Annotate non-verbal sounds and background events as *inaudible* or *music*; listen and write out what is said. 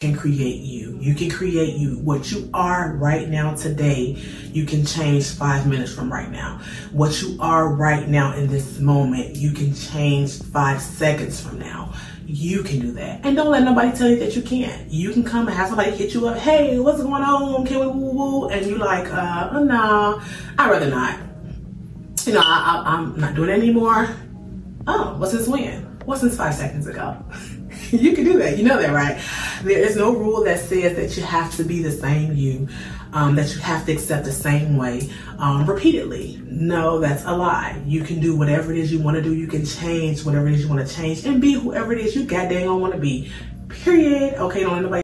can create you. You can create you. What you are right now today, you can change five minutes from right now. What you are right now in this moment, you can change five seconds from now. You can do that. And don't let nobody tell you that you can't. You can come and have somebody hit you up. Hey, what's going on? Can we woo woo? And you like, uh, oh, no, I'd rather not. You know, I, I, I'm not doing it anymore. Oh, what's this when? What's this five seconds ago? *laughs* *laughs* you can do that. You know that, right? There is no rule that says that you have to be the same you, um, that you have to accept the same way um, repeatedly. No, that's a lie. You can do whatever it is you want to do. You can change whatever it is you want to change and be whoever it is you goddamn want to be. Period. Okay, don't